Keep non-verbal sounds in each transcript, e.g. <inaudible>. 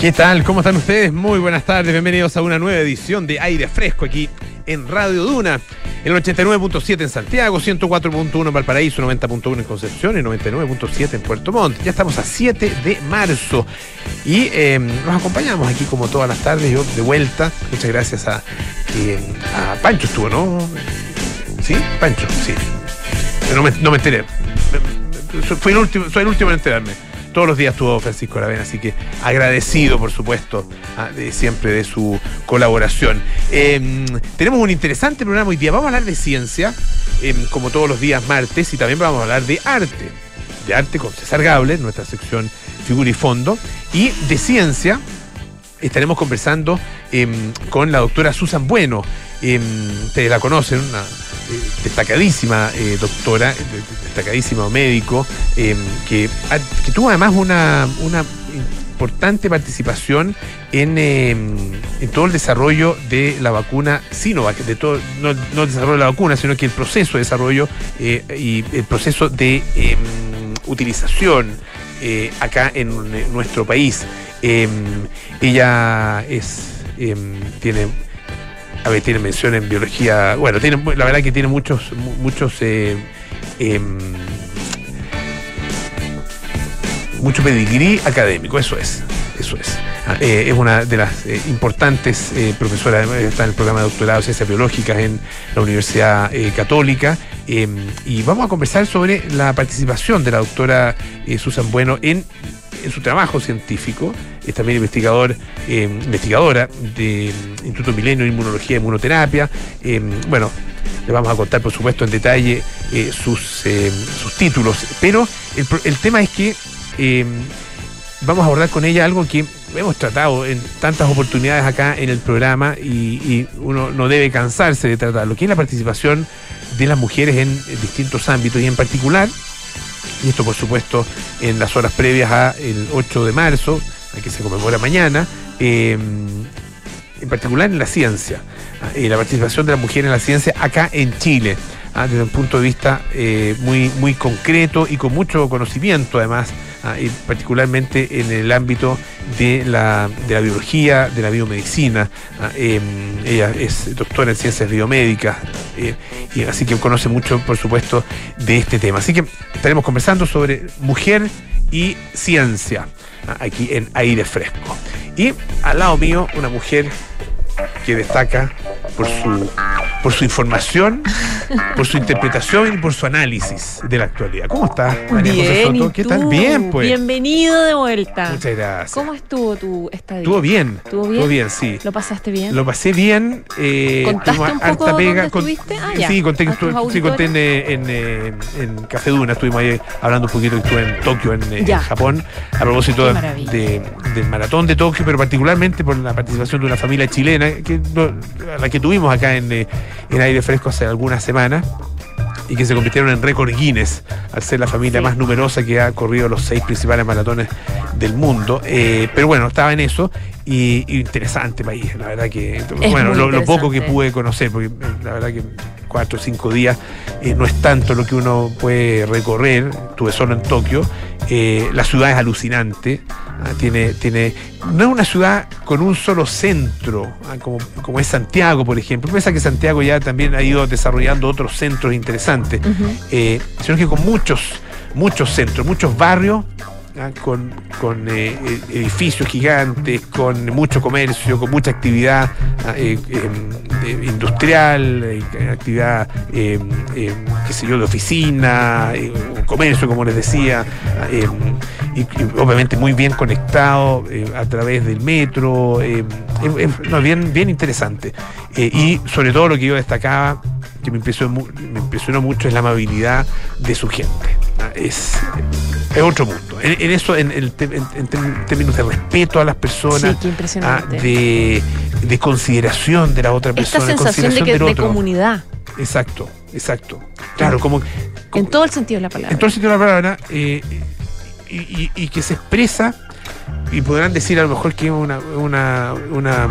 ¿Qué tal? ¿Cómo están ustedes? Muy buenas tardes, bienvenidos a una nueva edición de Aire Fresco aquí en Radio Duna, el 89.7 en Santiago, 104.1 en Valparaíso, 90.1 en Concepción y 99.7 en Puerto Montt. Ya estamos a 7 de marzo y eh, nos acompañamos aquí como todas las tardes, yo de vuelta. Muchas gracias a, a Pancho estuvo, ¿no? ¿Sí? Pancho, sí. No me, no me enteré. Fui el último, soy el último en enterarme todos los días estuvo Francisco Aravena, así que agradecido, por supuesto, a, de, siempre de su colaboración. Eh, tenemos un interesante programa hoy día. Vamos a hablar de ciencia, eh, como todos los días martes, y también vamos a hablar de arte. De arte con César Gable, nuestra sección Figura y Fondo, y de ciencia. Estaremos conversando eh, con la doctora Susan Bueno. Ustedes la conocen, una destacadísima eh, doctora, destacadísimo médico, eh, que, que, tuvo además una, una importante participación en, eh, en, todo el desarrollo de la vacuna Sinovac, de todo, no, no, el desarrollo de la vacuna, sino que el proceso de desarrollo y el proceso de em, utilización acá en, en, nuestro país. Em, ella es, em, tiene a ver, tiene mención en biología. Bueno, tiene, la verdad que tiene muchos, muchos, eh, eh, mucho pedigrí académico, eso es, eso es. Eh, es una de las eh, importantes eh, profesoras, está en el programa de doctorado de Ciencias Biológicas en la Universidad Católica. y vamos a conversar sobre la participación de la doctora Susan Bueno en, en su trabajo científico es también investigador, eh, investigadora del Instituto Milenio de Inmunología y Inmunoterapia. Eh, bueno, le vamos a contar, por supuesto, en detalle eh, sus, sus títulos, pero el, el, tema es que vamos a abordar con ella algo que hemos tratado en tantas oportunidades acá en el programa y, y, uno no debe cansarse de tratarlo, que es la participación de las mujeres en distintos ámbitos y en particular, y esto por supuesto en las horas previas al 8 de marzo, que se conmemora mañana, eh, en particular en la ciencia, eh, la participación de la mujer en la ciencia acá en Chile, ¿ah? desde un punto de vista eh, muy, muy concreto y con mucho conocimiento además, ¿ah? particularmente en el ámbito de la, biología, de la biomedicina. ¿ah? Em, ella es doctora en ciencias biomédicas, y así que conoce mucho, por supuesto, de este tema. Así que estaremos conversando sobre mujer y ciencia aquí en aire fresco. Y al lado mío, una mujer que destaca por su, por su información, por su interpretación y por su análisis de la actualidad. ¿Cómo estás, María Bien, José Soto? ¿Qué tal? Bien, pues. Bienvenido de vuelta. Muchas gracias. ¿Cómo estuvo tu estadía? Estuvo bien. ¿Estuvo bien? Estuvo bien, sí. ¿Lo pasaste bien? Lo pasé bien. Eh, ¿Contaste un poco harta pega. Dónde estuviste? Ah, ya. Sí, conté, estuve, sí, conté en, en, en, en, Café Duna. Estuvimos ahí hablando un poquito. Estuve en Tokio, en, en Japón, a propósito de, del maratón de Tokio, pero particularmente por la participación de una familia chilena, que, la que tuvimos acá en, en aire fresco hace algunas semanas y que se convirtieron en récord Guinness al ser la familia sí. más numerosa que ha corrido los seis principales maratones del mundo. Eh, pero bueno, estaba en eso y, y, interesante país, la verdad que, es bueno, lo, lo, poco que pude conocer, porque la verdad que cuatro o cinco días eh, no es tanto lo que uno puede recorrer, estuve solo en Tokio, eh, la ciudad es alucinante, ¿ah? tiene, tiene, no es una ciudad con un solo centro, ¿ah? como, como es Santiago, por ejemplo, piensa que Santiago ya también ha ido desarrollando otros centros interesantes, uh -huh. eh, sino que con muchos, muchos centros, muchos barrios ¿ah? con, con eh, edificios gigantes, con mucho comercio, con mucha actividad eh, eh, industrial, actividad, qué sé yo, de oficina, comercio, como les decía, y, y, obviamente muy bien conectado a través del metro, no, bien, bien interesante. y sobre todo lo que yo destacaba, que me impresionó, me impresionó mucho, es la amabilidad de su gente. Es, es otro mundo. En, en eso, en, en, en, términos de respeto a las personas, sí, ah, de, de, consideración de la otra persona, Esta sensación de, que, de comunidad. Exacto, exacto. Claro, como, como, En todo el sentido de la palabra. En todo el sentido de la palabra, eh, y, y, y, que se expresa, y podrán decir a lo mejor que es una, una, una,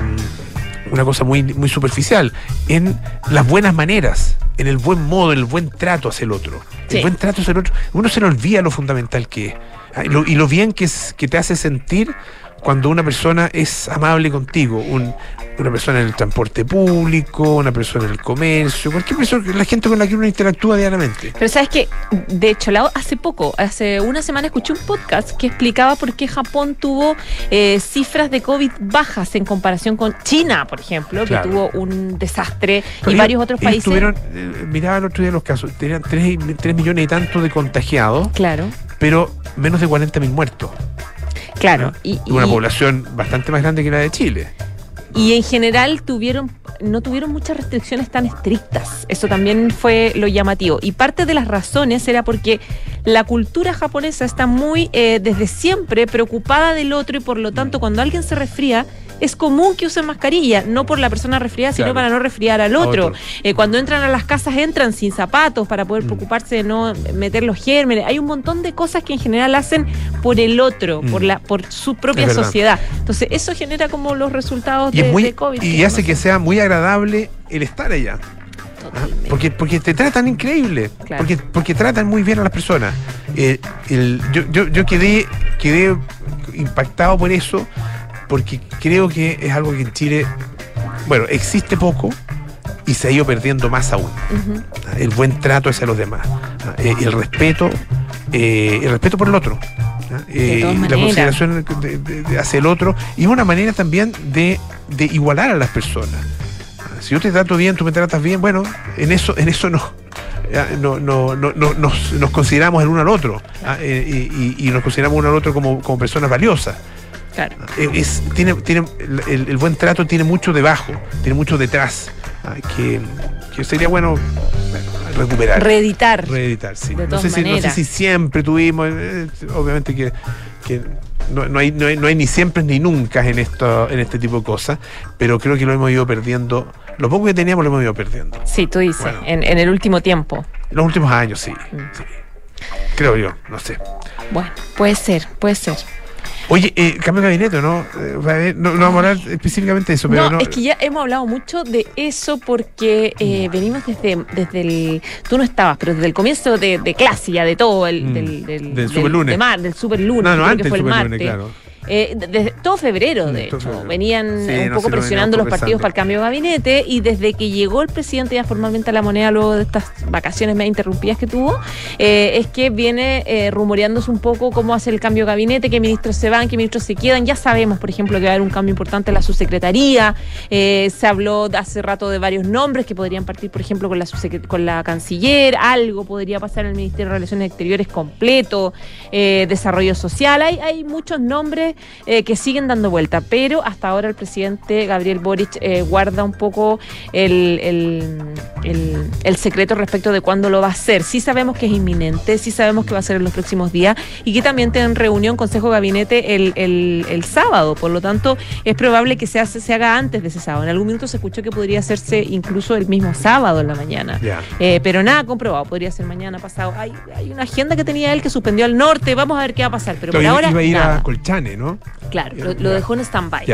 una cosa muy, muy superficial, en las buenas maneras, en el buen modo, en el buen trato hacia el otro. Sí. El buen trato hacia el otro. Uno se le olvida lo fundamental que es. Y lo, y lo bien que, es, que te hace sentir cuando una persona es amable contigo, un, una persona en el transporte público, una persona en el comercio, cualquier persona, la gente con la que uno interactúa diariamente. Pero sabes que, de hecho, hace poco, hace una semana escuché un podcast que explicaba por qué Japón tuvo eh, cifras de COVID bajas en comparación con China, por ejemplo, que tuvo un desastre y varios otros países. Tuvieron, eh, miraba el otro día los casos, tenían 3, millones y tanto de contagiados. Claro. Pero menos de 40 mil muertos. Claro. Y, una población bastante más grande que la de Chile y en general tuvieron no tuvieron muchas restricciones tan estrictas. Eso también fue lo llamativo. Y parte de las razones era porque la cultura japonesa está muy eh, desde siempre preocupada del otro y por lo tanto cuando alguien se resfría es común que usen mascarilla, no por la persona resfriada, sino para no resfriar al otro. Eh, cuando entran a las casas entran sin zapatos para poder mm. preocuparse de no meter los gérmenes. Hay un montón de cosas que en general hacen por el otro, por mm. la por su propia sociedad. Entonces, eso genera como los resultados de, COVID. Y hace que sea muy agradable el estar allá. ¿Ah? Porque, porque te tratan increíble, porque, porque tratan muy bien a las personas. Eh, yo, yo, yo quedé, quedé impactado por eso, porque creo que es algo que en Chile, bueno, existe poco y se ha ido perdiendo más aún. El buen trato hacia los demás, eh, el respeto, eh, el respeto por el otro. Eh, la consideración hacia el otro y una manera también de, igualar a las personas. Si yo te trato bien, tú me tratas bien, bueno, en eso, en eso no, no, no, no, nos, consideramos el uno al otro y, nos consideramos uno al otro como, como personas valiosas. Eh, es, tiene, tiene, el, buen trato tiene mucho debajo, tiene mucho detrás, ah, que, sería bueno recuperar. Reeditar. Reeditar, sí. no, sé si, no, sé si, siempre tuvimos, eh, obviamente que, no, hay, no, hay, ni siempre ni nunca en, esto, en este tipo de cosas, pero creo que lo hemos ido perdiendo. Lo poco que teníamos lo hemos ido perdiendo. Sí, tú dices, en, en, el último tiempo. En los últimos años, sí, mm. sí. Creo yo, no sé. Bueno, puede ser, puede ser. Oye, eh, cambio de gabinete, ¿no? Eh, no, no vamos a hablar específicamente de eso, pero no, es que ya hemos hablado mucho de eso porque eh, venimos desde, desde el. Tú no estabas, pero desde el comienzo de, clase ya de todo, el, mm. del, del, del, super lunes. del super lunes. No, no, antes que fue el martes. claro. Eh, desde todo febrero, de hecho. Venían un poco presionando los partidos para el cambio de gabinete y desde que llegó el presidente ya formalmente a la moneda luego de estas vacaciones medio interrumpidas que tuvo, eh, es que viene eh, rumoreándose un poco cómo hace el cambio de gabinete, qué ministros se van, qué ministros se quedan. Ya sabemos, por ejemplo, que va a haber un cambio importante en la subsecretaría. Eh, se habló hace rato de varios nombres que podrían partir, por ejemplo, con la, con la canciller. Algo podría pasar en el Ministerio de Relaciones Exteriores completo, desarrollo social. Hay, hay muchos nombres eh, que siguen dando vuelta, pero hasta ahora el presidente Gabriel Boric eh, guarda un poco el, el, secreto respecto de cuándo lo va a hacer. Sí sabemos que es inminente, sí sabemos que va a ser en los próximos días y que también tienen reunión Consejo de Gabinete el, sábado, por lo tanto es probable que se, hace, se haga antes de ese sábado. En algún minuto se escuchó que podría hacerse incluso el mismo sábado en la mañana, eh, pero nada comprobado, podría ser mañana pasado. Hay, hay una agenda que tenía él que suspendió al norte, vamos a ver qué va a pasar, pero por ahora... Iba a ir a Colchane, ¿no? Claro, lo, dejó en stand-by.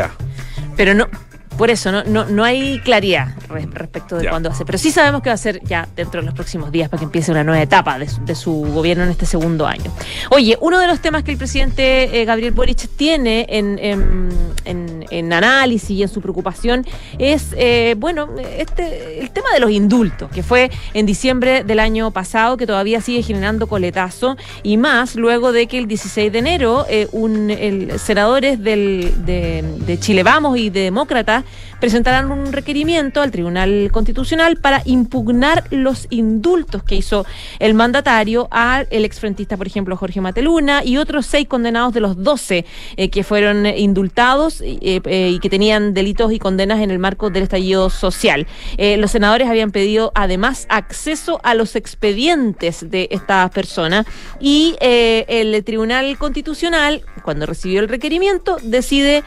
Pero no, por eso no, no, no hay claridad respecto de cuándo va a ser. Pero sí sabemos que va a ser ya dentro de los próximos días para que empiece una nueva etapa de su, gobierno en este segundo año. Oye, uno de los temas que el presidente eh, Gabriel Boric tiene en, en, análisis y en su preocupación es, eh, bueno, este, el tema de los indultos, que fue en diciembre del año pasado, que todavía sigue generando coletazo, y más luego de que el 16 de enero eh, un, senadores del, de, Chile Vamos y de Demócratas presentarán un requerimiento al Tribunal Constitucional para impugnar los indultos que hizo el mandatario al exfrentista, por ejemplo, Jorge Mateluna y otros seis condenados de los doce eh, que fueron indultados eh, eh, y que tenían delitos y condenas en el marco del estallido social. los senadores habían pedido además acceso a los expedientes de estas personas y el Tribunal Constitucional, cuando recibió el requerimiento, decide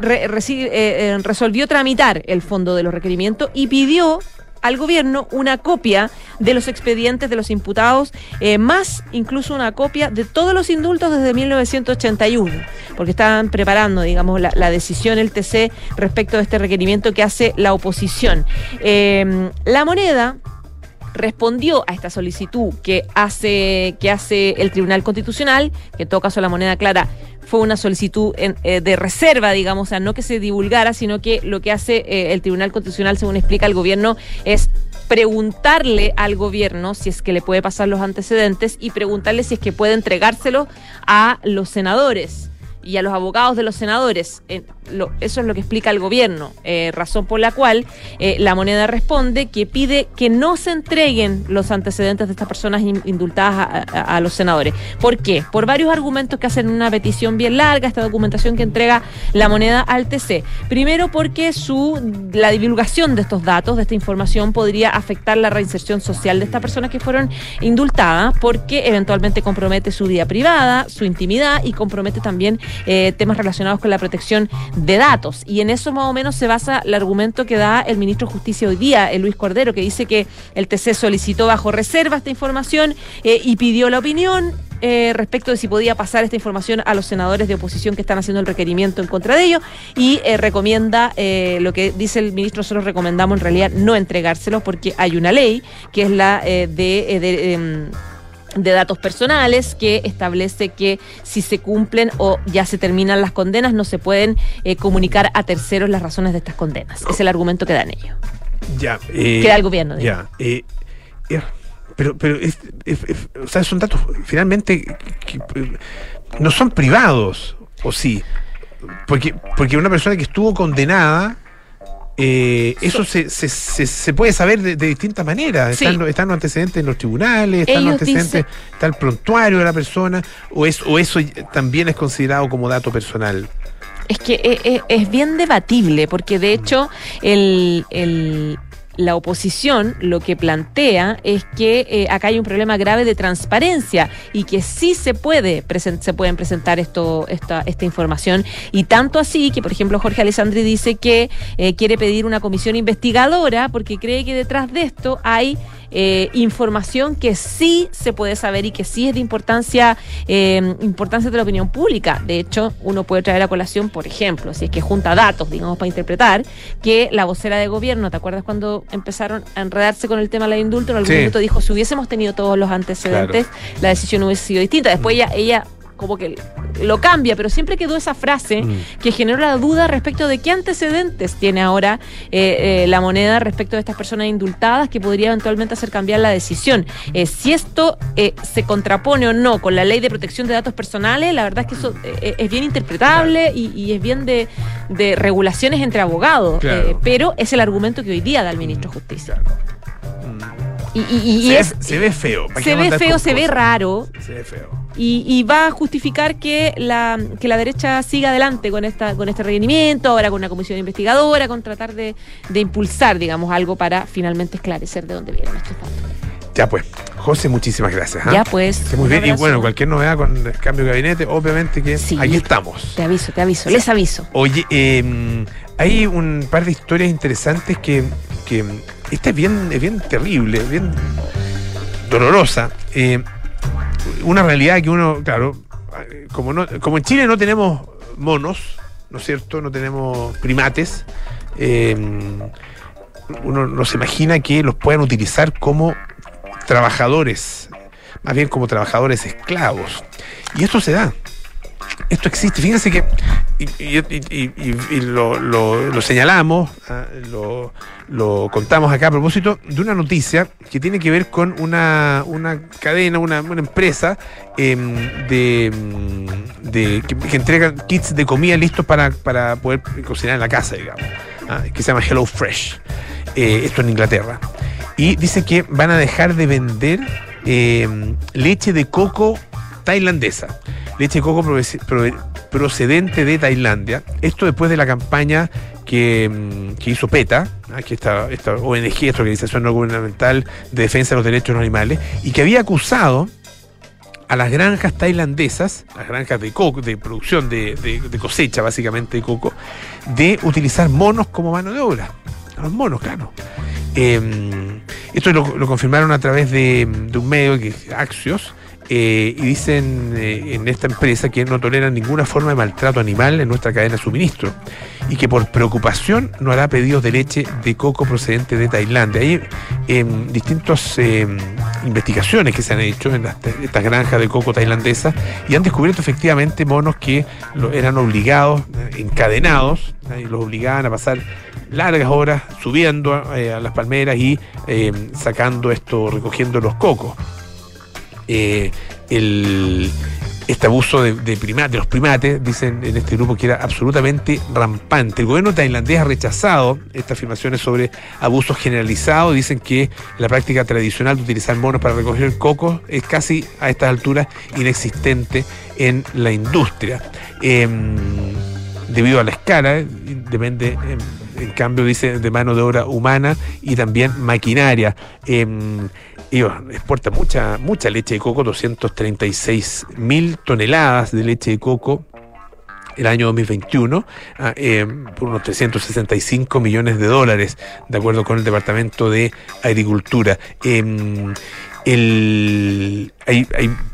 resolver volvió a tramitar el fondo de los requerimientos y pidió al gobierno una copia de los expedientes de los imputados, eh, más incluso una copia de todos los indultos desde 1981, porque estaban preparando, digamos, la, decisión el TC respecto de este requerimiento que hace la oposición. Eh, la moneda respondió a esta solicitud que hace, que hace el Tribunal Constitucional, que en todo caso la moneda clara fue una solicitud eh, de reserva, digamos, o sea, no que se divulgara, sino que lo que hace eh, el Tribunal Constitucional, según explica el gobierno, es preguntarle al gobierno si es que le puede pasar los antecedentes y preguntarle si es que puede entregárselo a los senadores y a los abogados de los senadores. Eh, eso es lo que explica el gobierno, eh, razón por la cual eh, la moneda responde que pide que no se entreguen los antecedentes de estas personas indultadas a, los senadores. ¿Por qué? Por varios argumentos que hacen una petición bien larga, esta documentación que entrega la moneda al TC. Primero porque su la divulgación de estos datos, de esta información, podría afectar la reinserción social de estas personas que fueron indultadas, porque eventualmente compromete su vida privada, su intimidad y compromete también eh, temas relacionados con la protección de datos. Y en eso más o menos se basa el argumento que da el ministro de Justicia hoy día, el Luis Cordero, que dice que el TC solicitó bajo reserva esta información eh, y pidió la opinión. Eh, respecto de si podía pasar esta información a los senadores de oposición que están haciendo el requerimiento en contra de ello y recomienda lo que dice el ministro, nosotros recomendamos en realidad no entregárselo porque hay una ley que es la de em, de datos personales que establece que si se cumplen o ya se terminan las condenas no se pueden eh, comunicar a terceros las razones de estas condenas. Es el argumento que dan ellos. Ya. Eh, que da el gobierno. Ya. Eh, er, pero, pero o sea, son datos finalmente que, no son privados, ¿o sí? Porque, porque una persona que estuvo condenada eh, eso se, se, se, puede saber de, distintas maneras. Están, los antecedentes en los tribunales, están los antecedentes, está el prontuario de la persona, o, es, o eso también es considerado como dato personal. Es que es, eh, eh, es bien debatible, porque de hecho el, el la oposición lo que plantea es que eh, acá hay un problema grave de transparencia y que sí se puede se pueden presentar esto esta, esta información. Y tanto así que por ejemplo Jorge Alessandri dice que eh, quiere pedir una comisión investigadora porque cree que detrás de esto hay eh, información que sí se puede saber y que sí es de importancia, eh, importancia de la opinión pública. De hecho, uno puede traer a colación, por ejemplo, si es que junta datos, digamos, para interpretar, que la vocera de gobierno, ¿te acuerdas cuando empezaron a enredarse con el tema de la indulto? En algún momento dijo, si hubiésemos tenido todos los antecedentes, la decisión hubiese sido distinta. Después ella, ella como que lo cambia, pero siempre quedó esa frase mm. que generó la duda respecto de qué antecedentes tiene ahora eh, eh, la moneda respecto de estas personas indultadas que podría eventualmente hacer cambiar la decisión. Eh, si esto se contrapone o no con la ley de protección de datos personales, la verdad es que eso es bien interpretable y, es bien de, regulaciones entre abogados, pero es el argumento que hoy día da el ministro de Justicia. Y, se, ve feo. Se ve feo, se ve raro. Se ve feo y, va a justificar que la, que la derecha siga adelante con esta con este requerimiento, ahora con una comisión investigadora, con tratar de, impulsar, digamos, algo para finalmente esclarecer de dónde vienen estos datos. Ya pues, José, muchísimas gracias. ¿ah? Ya pues. muy bien. Y bueno, cualquier novedad con el cambio de gabinete, obviamente que aquí estamos. Te aviso, te aviso, les aviso. Oye, em, hay un par de historias interesantes que, que esta es bien, es bien terrible, bien dolorosa. Eh, una realidad que uno, claro, como, no, como en Chile no tenemos monos, ¿no es cierto? No tenemos primates. Eh, uno no se imagina que los puedan utilizar como trabajadores, más bien como trabajadores esclavos. Y esto se da. Esto existe. Fíjense que, y, lo, señalamos, ah, lo, lo contamos acá a propósito de una noticia que tiene que ver con una, cadena, una, empresa em, de, de que, entrega kits de comida listos para, poder cocinar en la casa, digamos, ah, que se llama Hello Fresh. Eh, esto en Inglaterra. Y dice que van a dejar de vender em, leche de coco tailandesa. Leche de coco procedente de Tailandia. Esto después de la campaña que, hizo PETA, que esta, esta ONG, esta organización no gubernamental de defensa de los derechos de los animales, y que había acusado a las granjas tailandesas, las granjas de coco, de producción de, cosecha básicamente de coco, de utilizar monos como mano de obra. Los monos, claro. Em, esto lo, confirmaron a través de, un medio que Axios, y dicen en esta empresa que no toleran ninguna forma de maltrato animal en nuestra cadena de suministro y que por preocupación no hará pedidos de leche de coco procedente de Tailandia. Hay em, distintas em, investigaciones que se han hecho en estas granjas de coco tailandesas y han descubierto efectivamente monos que eran obligados, encadenados, y los obligaban a pasar largas horas subiendo eh, a las palmeras y em, sacando esto, recogiendo los cocos. Eh, el, este abuso de, de, de los primates, dicen en este grupo que era absolutamente rampante. El gobierno tailandés ha rechazado estas afirmaciones sobre abusos generalizados. Dicen que la práctica tradicional de utilizar monos para recoger coco es casi a estas alturas inexistente en la industria. Em, debido a la escala, depende, en, en, cambio, dice, de mano de obra humana y también maquinaria. Em, exporta mucha, mucha leche de coco, 236 mil toneladas de leche de coco el año 2021 ah, eh, por unos 365 millones de dólares, de acuerdo con el Departamento de Agricultura. Em, hay,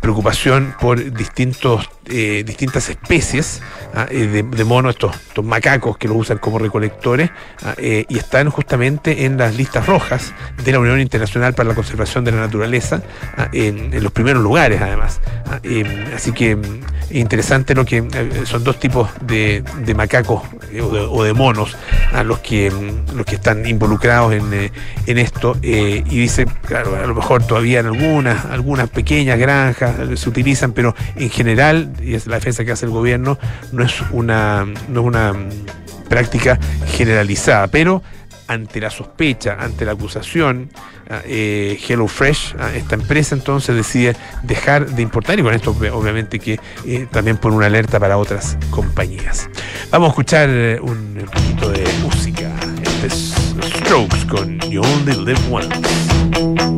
preocupación por distintos, eh, distintas especies ah, eh, de, monos, estos, macacos que lo usan como recolectores, ah, eh, y están justamente en las listas rojas de la Unión Internacional para la Conservación de la Naturaleza, ah, en, los primeros lugares además. así que mm, interesante lo que son dos tipos de, macacos o de, monos a los que mm, los que están involucrados en, en esto y dice claro a lo mejor todavía en algunas algunas pequeñas granjas se utilizan, pero en general, y es la defensa que hace el gobierno, no es una, no es una práctica generalizada, pero ante la sospecha, ante la acusación, ah, eh, HelloFresh, ah, esta empresa entonces decide dejar de importar y con esto obviamente que eh, también pone una alerta para otras compañías. Vamos a escuchar eh, un poquito de música. Este es Strokes con You Only Live Once.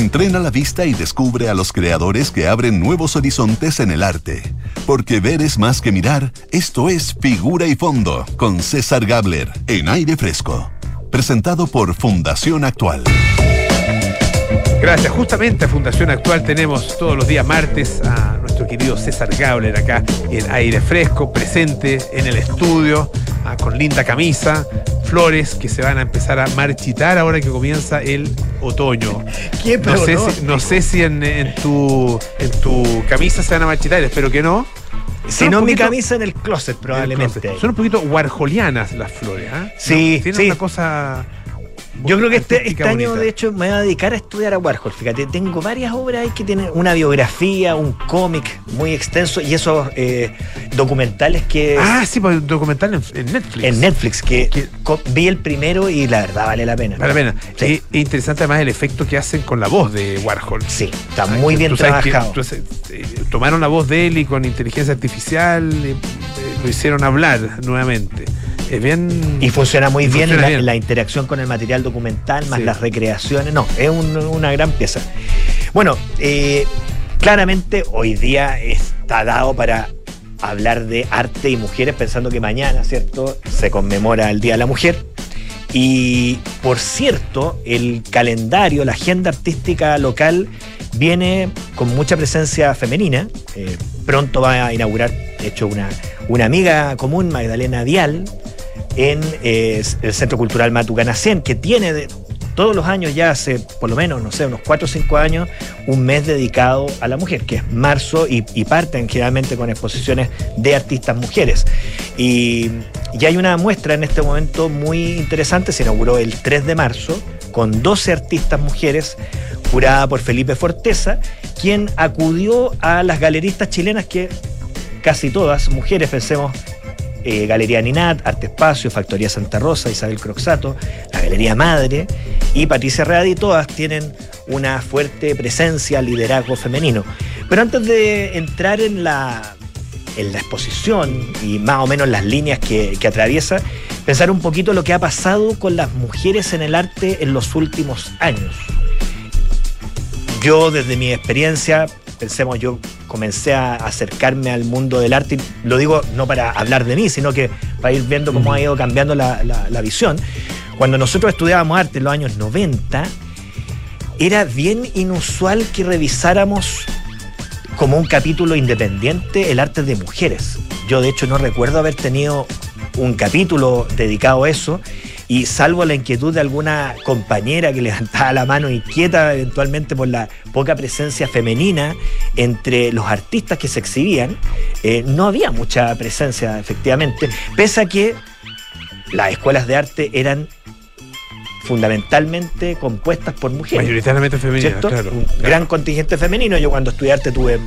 Entrena la vista y descubre a los creadores que abren nuevos horizontes en el arte. Porque ver es más que mirar, esto es Figura y Fondo, con César Gabler, en aire fresco. Presentado por Fundación Actual. Gracias. Justamente a Fundación Actual tenemos todos los días martes a nuestro querido César Gabler acá en aire fresco, presente en el estudio, ah, con linda camisa, flores que se van a empezar a marchitar ahora que comienza el otoño. no, sé si, no sé si en, tu, en tu camisa se van a marchitar, espero que no. Si no, mi camisa en el closet, probablemente. Son un poquito warholianas las flores, ¿ah? Sí, Tienen una cosa yo creo que este, este año, de hecho, me voy a dedicar a estudiar a Warhol. Fíjate, tengo varias obras ahí que tienen una biografía, un cómic muy extenso y esos eh, documentales que. Ah, sí, pues documental en, Netflix. En Netflix, que, vi el primero y la verdad vale la pena. Vale la pena. Es interesante además el efecto que hacen con la voz de Warhol. Sí, está muy bien trabajado. Eh, tomaron la voz de él y con inteligencia artificial eh, lo hicieron hablar nuevamente. Y funciona muy bien, la, interacción con el material documental, más las recreaciones. No, es una gran pieza. Bueno, eh, claramente hoy día está dado para hablar de arte y mujeres, pensando que mañana, ¿cierto?, se conmemora el Día de la Mujer. Y por cierto, el calendario, la agenda artística local viene con mucha presencia femenina. Eh, pronto va a inaugurar, de hecho, una, una amiga común, Magdalena Dial, en eh, el Centro Cultural Matucanacén, que tiene todos los años, ya hace por lo menos, no sé, unos 4 o 5 años, un mes dedicado a la mujer, que es marzo y, parten generalmente con exposiciones de artistas mujeres. Y, y hay una muestra en este momento muy interesante, se inauguró el 3 de marzo, con 12 artistas mujeres, curada por Felipe Forteza, quien acudió a las galeristas chilenas que casi todas, mujeres, pensemos eh, Galería Ninat, Arte Espacio, Factoría Santa Rosa, Isabel Croxato, la Galería Madre y Patricia Readi, todas tienen una fuerte presencia, liderazgo femenino. Pero antes de entrar en la, en la exposición y más o menos las líneas que, que atraviesa, pensar un poquito lo que ha pasado con las mujeres en el arte en los últimos años. Yo desde mi experiencia pensemos, yo comencé a acercarme al mundo del arte, lo digo no para hablar de mí, sino que para ir viendo cómo ha ido cambiando la, visión. Cuando nosotros estudiábamos arte en los años 90, era bien inusual que revisáramos como un capítulo independiente el arte de mujeres. Yo de hecho no recuerdo haber tenido un capítulo dedicado a eso y salvo la inquietud de alguna compañera que <laughs> levantaba la mano inquieta eventualmente por la poca presencia femenina entre los artistas que se exhibían, eh, no había mucha presencia efectivamente, pese a que las escuelas de arte eran fundamentalmente compuestas por mujeres. Mayoritariamente femeninas, claro. Un gran contingente femenino. Yo cuando estudié arte tuve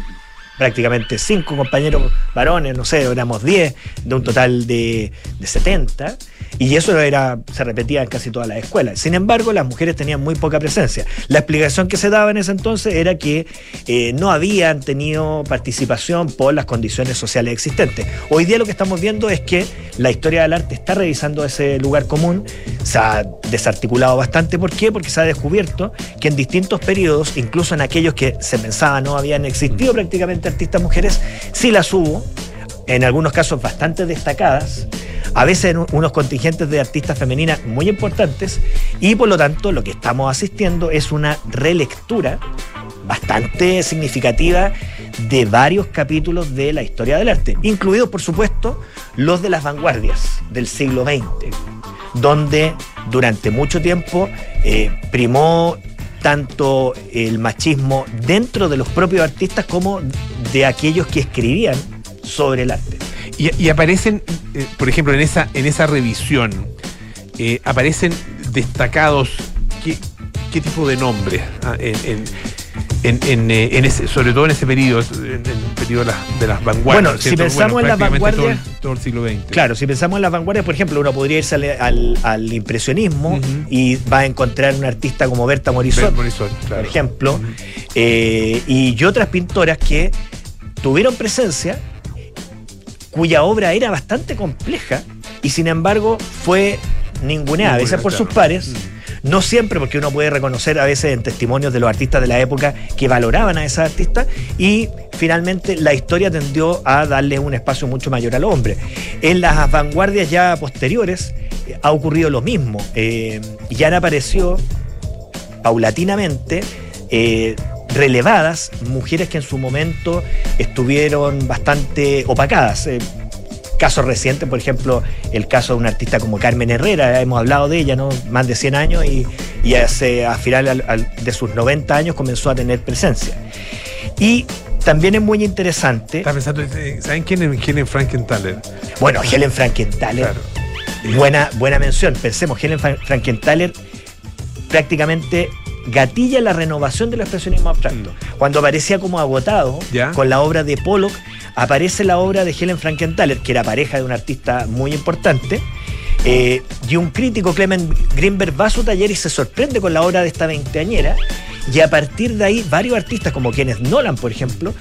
prácticamente cinco compañeros varones, no sé, éramos diez, de un total de, de 70. Y eso era, se repetía en casi todas las escuelas. Sin embargo, las mujeres tenían muy poca presencia. La explicación que se daba en ese entonces era que eh, no habían tenido participación por las condiciones sociales existentes. Hoy día lo que estamos viendo es que la historia del arte está revisando ese lugar común, se ha desarticulado bastante. ¿Por qué? Porque se ha descubierto que en distintos periodos, incluso en aquellos que se pensaba no habían existido prácticamente artistas mujeres, sí las hubo, en algunos casos bastante destacadas a veces unos contingentes de artistas femeninas muy importantes y por lo tanto lo que estamos asistiendo es una relectura bastante significativa de varios capítulos de la historia del arte, incluidos por supuesto los de las vanguardias del siglo XX, donde durante mucho tiempo eh, primó tanto el machismo dentro de los propios artistas como de aquellos que escribían sobre el arte. Y, aparecen, eh, por ejemplo, en esa, en esa revisión, eh, aparecen destacados qué, qué, tipo de nombres ah, en, ese, sobre todo en ese periodo, en el periodo de las, vanguardias. Bueno, si pensamos en las vanguardias. Todo, el siglo XX. Claro, si pensamos en las vanguardias, por ejemplo, uno podría irse al, impresionismo y va a encontrar un artista como Berta Morisot, por ejemplo, eh, y otras pintoras que tuvieron presencia cuya obra era bastante compleja y sin embargo fue ninguneada, a veces por sus pares. No siempre, porque uno puede reconocer a veces en testimonios de los artistas de la época que valoraban a esas artistas y finalmente la historia tendió a darle un espacio mucho mayor al hombre. En las vanguardias ya posteriores eh, ha ocurrido lo mismo. Eh, ya apareció paulatinamente eh, relevadas mujeres que en su momento estuvieron bastante opacadas. Casos recientes, por ejemplo, el caso de una artista como Carmen Herrera, hemos hablado de ella, ¿no? Más de 100 años y, y hace, a final de sus 90 años comenzó a tener presencia. Y también es muy interesante. Eh, ¿saben quién es Helen Frankenthaler? Bueno, Helen Frankenthaler. Buena, buena mención. Pensemos, Helen Frankenthaler prácticamente gatilla la renovación del expresionismo abstracto. Mm. Cuando aparecía como agotado con la obra de Pollock, aparece la obra de Helen Frankenthaler, que era pareja de un artista muy importante. Eh, y un crítico, Clement Greenberg, va a su taller y se sorprende con la obra de esta veinteañera. Y a partir de ahí, varios artistas, como quienes Nolan, por ejemplo,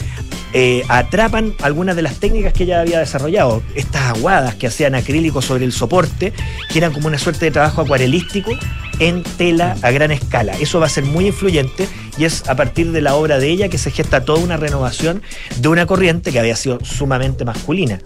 eh, atrapan algunas de las técnicas que ella había desarrollado. Estas aguadas que hacían acrílico sobre el soporte, que eran como una suerte de trabajo acuarelístico en tela a gran escala. Eso va a ser muy influyente y es a partir de la obra de ella que se gesta toda una renovación de una corriente que había sido sumamente masculina.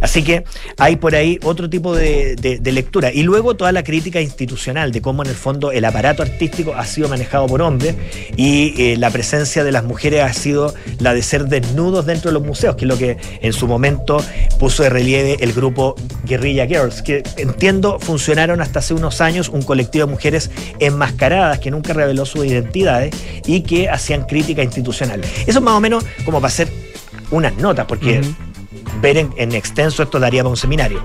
Así que hay por ahí otro tipo de, lectura. Y luego toda la crítica institucional de cómo en el fondo el aparato artístico ha sido manejado por hombres y eh, la presencia de las mujeres ha sido la de ser desnudos dentro de los museos, que es lo que en su momento puso de relieve el grupo Guerrilla Girls, que entiendo funcionaron hasta hace unos años un colectivo de mujeres enmascaradas que nunca reveló sus identidades y que hacían crítica institucional. Eso es más o menos como para hacer unas notas, porque ver en, extenso esto daría para un seminario.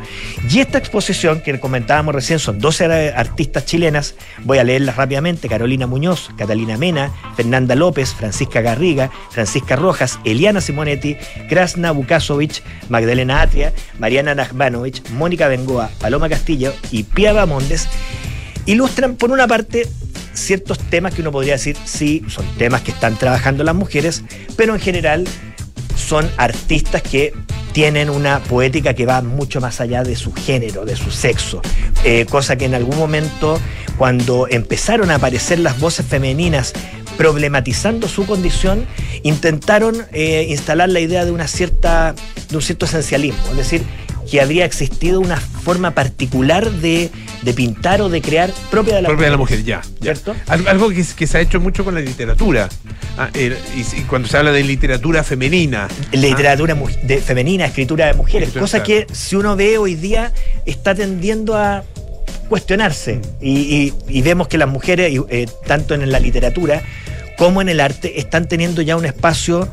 Y esta exposición que comentábamos recién son 12 artistas chilenas, voy a leerlas rápidamente, Carolina Muñoz, Catalina Mena, Fernanda López, Francisca Garriga, Francisca Rojas, Eliana Simonetti, Krasna Bukasovich, Magdalena Atria, Mariana Nachmanovich, Mónica Bengoa, Paloma Castillo y Pia Bamondes, ilustran por una parte ciertos temas que uno podría decir, sí, son temas que están trabajando las mujeres, pero en general son artistas que tienen una poética que va mucho más allá de su género, de su sexo. Eh, cosa que en algún momento, cuando empezaron a aparecer las voces femeninas problematizando su condición, intentaron eh, instalar la idea de una cierta, de un cierto esencialismo, es decir, que habría existido una forma particular de, pintar o de crear propia de la propia mujer. de la mujer, ya. ¿Cierto? Algo que, se ha hecho mucho con la literatura. Ah, y, cuando se habla de literatura femenina. Literatura de, femenina, escritura de mujeres. cosa que si uno ve hoy día está tendiendo a cuestionarse. Mm. Y, vemos que las mujeres, eh, tanto en la literatura como en el arte, están teniendo ya un espacio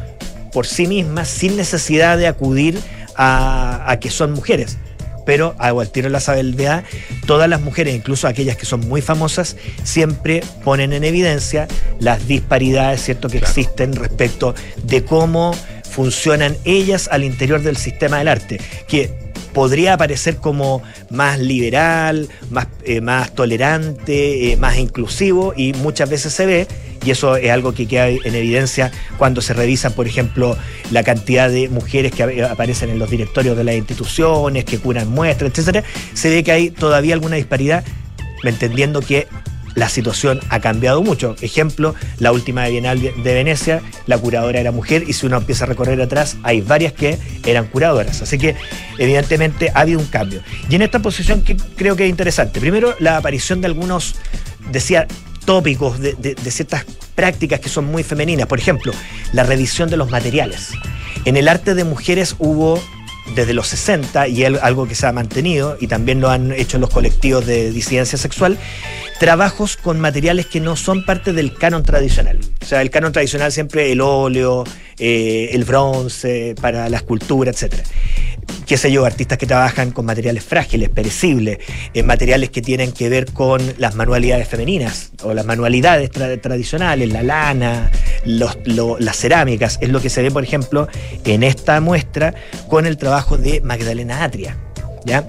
por sí mismas sin necesidad de acudir a, que son mujeres pero hago al tiro la sabiduría, todas las mujeres, incluso aquellas que son muy famosas, siempre ponen en evidencia las disparidades ¿cierto? que existen respecto de cómo funcionan ellas al interior del sistema del arte, que podría parecer como más liberal, más, eh, más tolerante, eh, más inclusivo y muchas veces se ve y eso es algo que queda en evidencia cuando se revisa, por ejemplo, la cantidad de mujeres que aparecen en los directorios de las instituciones, que curan muestras, etcétera, se ve que hay todavía alguna disparidad, entendiendo que la situación ha cambiado mucho. Ejemplo, la última Bienal de Venecia, la curadora era mujer y si uno empieza a recorrer atrás, hay varias que eran curadoras. Así que evidentemente ha habido un cambio. Y en esta posición que creo que es interesante, primero la aparición de algunos, decía, tópicos, de, ciertas prácticas que son muy femeninas. Por ejemplo, la revisión de los materiales. En el arte de mujeres hubo desde los 60 y algo que se ha mantenido y también lo han hecho los colectivos de disidencia sexual, trabajos con materiales que no son parte del canon tradicional. O sea, el canon tradicional siempre el óleo, eh, el bronce para la escultura, etcétera qué sé yo, artistas que trabajan con materiales frágiles, perecibles, eh, materiales que tienen que ver con las manualidades femeninas o las manualidades tradicionales, la lana, las cerámicas. Es lo que se ve, por ejemplo, en esta muestra con el trabajo de Magdalena Atria. ¿ya?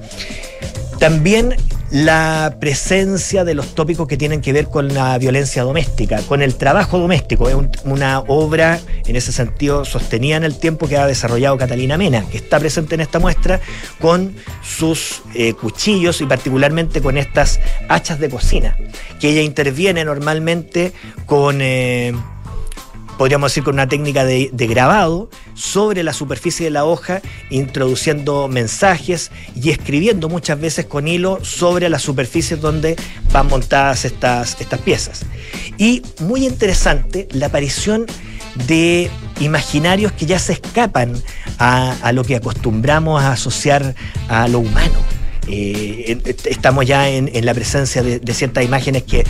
También la presencia de los tópicos que tienen que ver con la violencia doméstica, con el trabajo doméstico. Es una obra, en ese sentido, sostenida en el tiempo que ha desarrollado Catalina Mena, que está presente en esta muestra con sus eh, cuchillos y particularmente con estas hachas de cocina, que ella interviene normalmente con... Eh, podríamos decir con una técnica de, grabado sobre la superficie de la hoja, introduciendo mensajes y escribiendo muchas veces con hilo sobre las superficies donde van montadas estas, estas piezas. Y muy interesante la aparición de imaginarios que ya se escapan a, lo que acostumbramos a asociar a lo humano. Eh, estamos ya en, la presencia de, ciertas imágenes que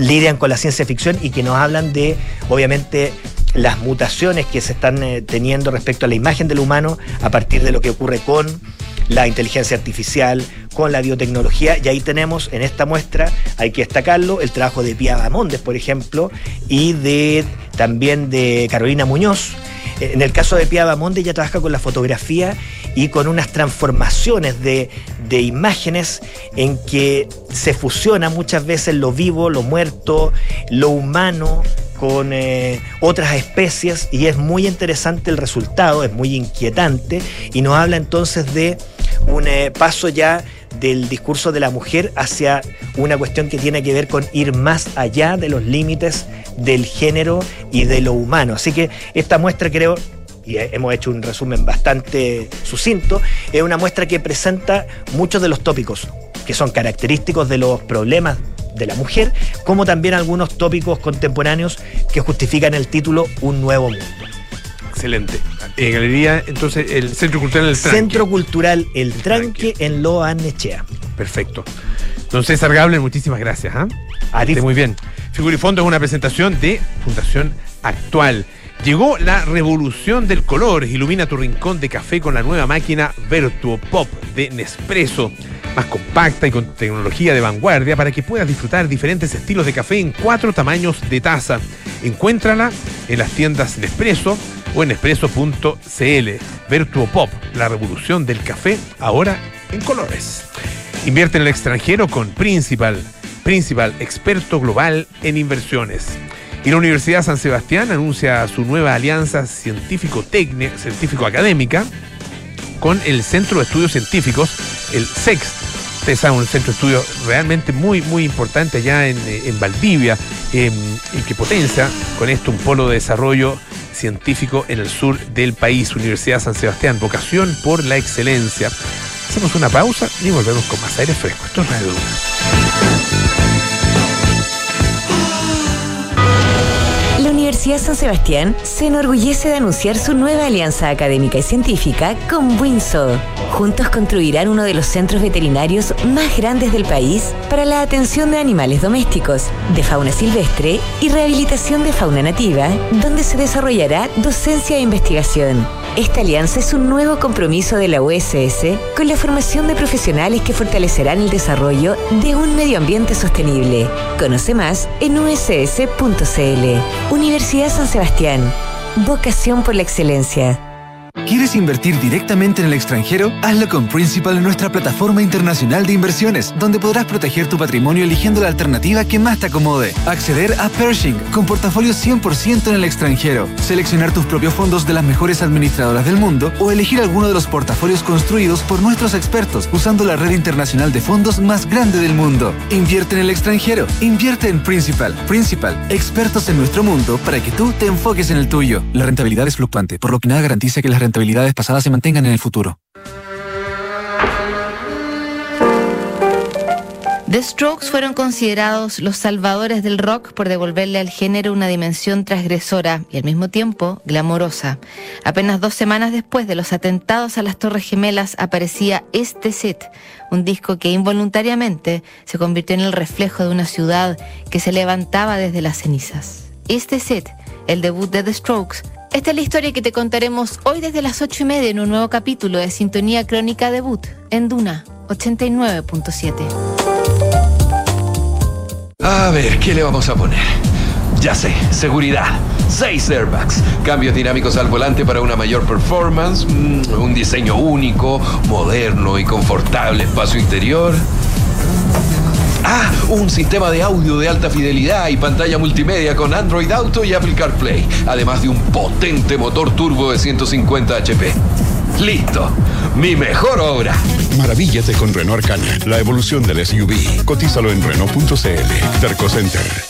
lidian con la ciencia ficción y que nos hablan de, obviamente, las mutaciones que se están eh, teniendo respecto a la imagen del humano a partir de lo que ocurre con la inteligencia artificial, con la biotecnología. Y ahí tenemos en esta muestra, hay que destacarlo, el trabajo de Pia Bamondes, por ejemplo, y de también de Carolina Muñoz. En el caso de Pia Bamondes, ella trabaja con la fotografía y con unas transformaciones de, imágenes en que se fusiona muchas veces lo vivo, lo muerto, lo humano con eh, otras especies y es muy interesante el resultado, es muy inquietante y nos habla entonces de un eh, paso ya del discurso de la mujer hacia una cuestión que tiene que ver con ir más allá de los límites del género y de lo humano. Así que esta muestra creo y hemos hecho un resumen bastante sucinto, es una muestra que presenta muchos de los tópicos que son característicos de los problemas de la mujer, como también algunos tópicos contemporáneos que justifican el título Un nuevo mundo. Excelente. En galería, entonces, el Centro Cultural El Tranque. Centro Cultural El Tranque, en Loanechea. Perfecto. Don César Gable, muchísimas gracias. ¿eh? Muy bien. Figurifondo es una presentación de Fundación Actual. Llegó la revolución del color. Ilumina tu rincón de café con la nueva máquina Vertuo Pop de Nespresso. Más compacta y con tecnología de vanguardia para que puedas disfrutar diferentes estilos de café en cuatro tamaños de taza. Encuéntrala en las tiendas Nespresso o en nespresso.cl. Vertuo Pop, la revolución del café ahora en colores. Invierte en el extranjero con Principal. Principal, experto global en inversiones. Y la Universidad San Sebastián anuncia su nueva alianza científico-técnica, científico-académica con el Centro de Estudios Científicos, el SEX. Ustedes saben, un centro de estudio realmente muy, muy importante allá en, Valdivia y que potencia con esto un polo de desarrollo científico en el sur del país, Universidad San Sebastián, vocación por la excelencia. Hacemos una pausa y volvemos con más aire fresco. Esto es Radio Universidad San Sebastián se enorgullece de anunciar su nueva alianza académica y científica con Winso. Juntos construirán uno de los centros veterinarios más grandes del país para la atención de animales domésticos, de fauna silvestre y rehabilitación de fauna nativa, donde se desarrollará docencia e investigación. Esta alianza es un nuevo compromiso de la USS con la formación de profesionales que fortalecerán el desarrollo de un medio ambiente sostenible. Conoce más en uss.cl. Universidad San Sebastián. Vocación por la excelencia. ¿Quieres invertir directamente en el extranjero? Hazlo con Principal en nuestra plataforma internacional de inversiones, donde podrás proteger tu patrimonio eligiendo la alternativa que más te acomode. Acceder a Pershing con portafolio 100% en el extranjero. Seleccionar tus propios fondos de las mejores administradoras del mundo o elegir alguno de los portafolios construidos por nuestros expertos usando la red internacional de fondos más grande del mundo. Invierte en el extranjero. Invierte en Principal. Principal, expertos en nuestro mundo para que tú te enfoques en el tuyo. La rentabilidad es fluctuante, por lo que nada garantiza que las rentabilidades pasadas se mantengan en el futuro. The Strokes fueron considerados los salvadores del rock por devolverle al género una dimensión transgresora y al mismo tiempo glamorosa. Apenas dos semanas después de los atentados a las Torres Gemelas aparecía este set, un disco que involuntariamente se convirtió en el reflejo de una ciudad que se levantaba desde las cenizas. Este set, el debut de The Strokes, esta es la historia que te contaremos hoy desde las ocho y media en un nuevo capítulo de Sintonía Crónica Debut en Duna 89.7. A ver, ¿qué le vamos a poner? Ya sé, seguridad. 6 airbags, cambios dinámicos al volante para una mayor performance, mm, un diseño único, moderno y confortable espacio interior. Ah, un sistema de audio de alta fidelidad y pantalla multimedia con Android Auto y Apple CarPlay, además de un potente motor turbo de 150 HP. Listo, mi mejor obra. Maravíllate con Renault Arcana, la evolución del SUV. Cotízalo en Renault.cl. Terco Center.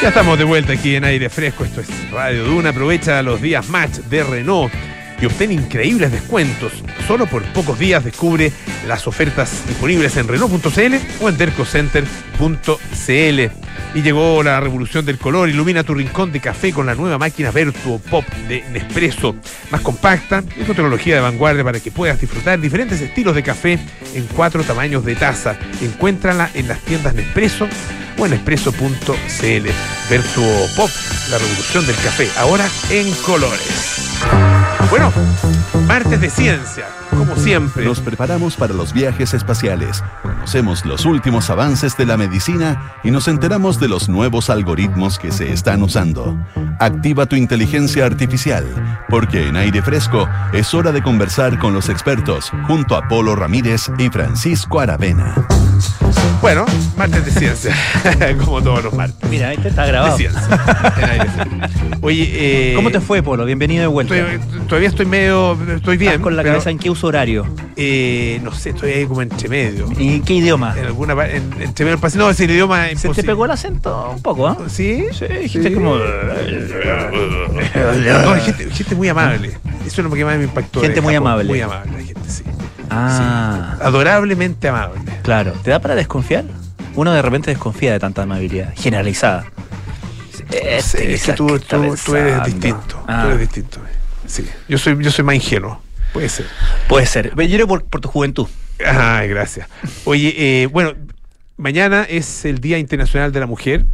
Ya estamos de vuelta aquí en aire fresco. Esto es Radio Duna. Aprovecha los días match de Renault y obtén increíbles descuentos. Solo por pocos días descubre las ofertas disponibles en Renault.cl o en Dercocenter.cl. Y llegó la revolución del color. Ilumina tu rincón de café con la nueva máquina Vertuo Pop de Nespresso. Más compacta y con tecnología de vanguardia para que puedas disfrutar diferentes estilos de café en cuatro tamaños de taza. Encuéntrala en las tiendas Nespresso o en espresso.cl. Vertuo Pop, la revolución del café, ahora en colores. Bueno, martes de ciencia, como siempre. Nos preparamos para los viajes espaciales, conocemos los últimos avances de la medicina y nos enteramos de los nuevos algoritmos que se están usando. Activa tu inteligencia artificial, porque en aire fresco es hora de conversar con los expertos junto a Polo Ramírez y Francisco Aravena. Bueno, martes de ciencia, <laughs> como todos los martes. Mira, este está grabado. De ciencia. Oye, eh, ¿cómo te fue, Polo? Bienvenido de vuelta. Todavía estoy medio, estoy bien. con la cabeza en qué uso horario? Eh, no sé, estoy ahí como entre medio. ¿Y en qué idioma? En alguna en, entre medio No, es el idioma Se te pegó el acento un poco, ¿ah? ¿Sí? Sí, dijiste como. no, gente, gente, muy amable. Eso es lo que más me impactó. Gente muy amable. Muy amable, la gente, sí. Ah. Adorablemente amable. Claro. ¿Te da para desconfiar? Uno de repente desconfía de tanta amabilidad, generalizada. Este, es que tú, eres distinto. Tú ah. eres distinto. Sí. Yo soy, yo soy más ingenuo. Puede ser. Puede ser. Yo por, por tu juventud. Ay, gracias. Oye, eh, bueno, mañana es el Día Internacional de la Mujer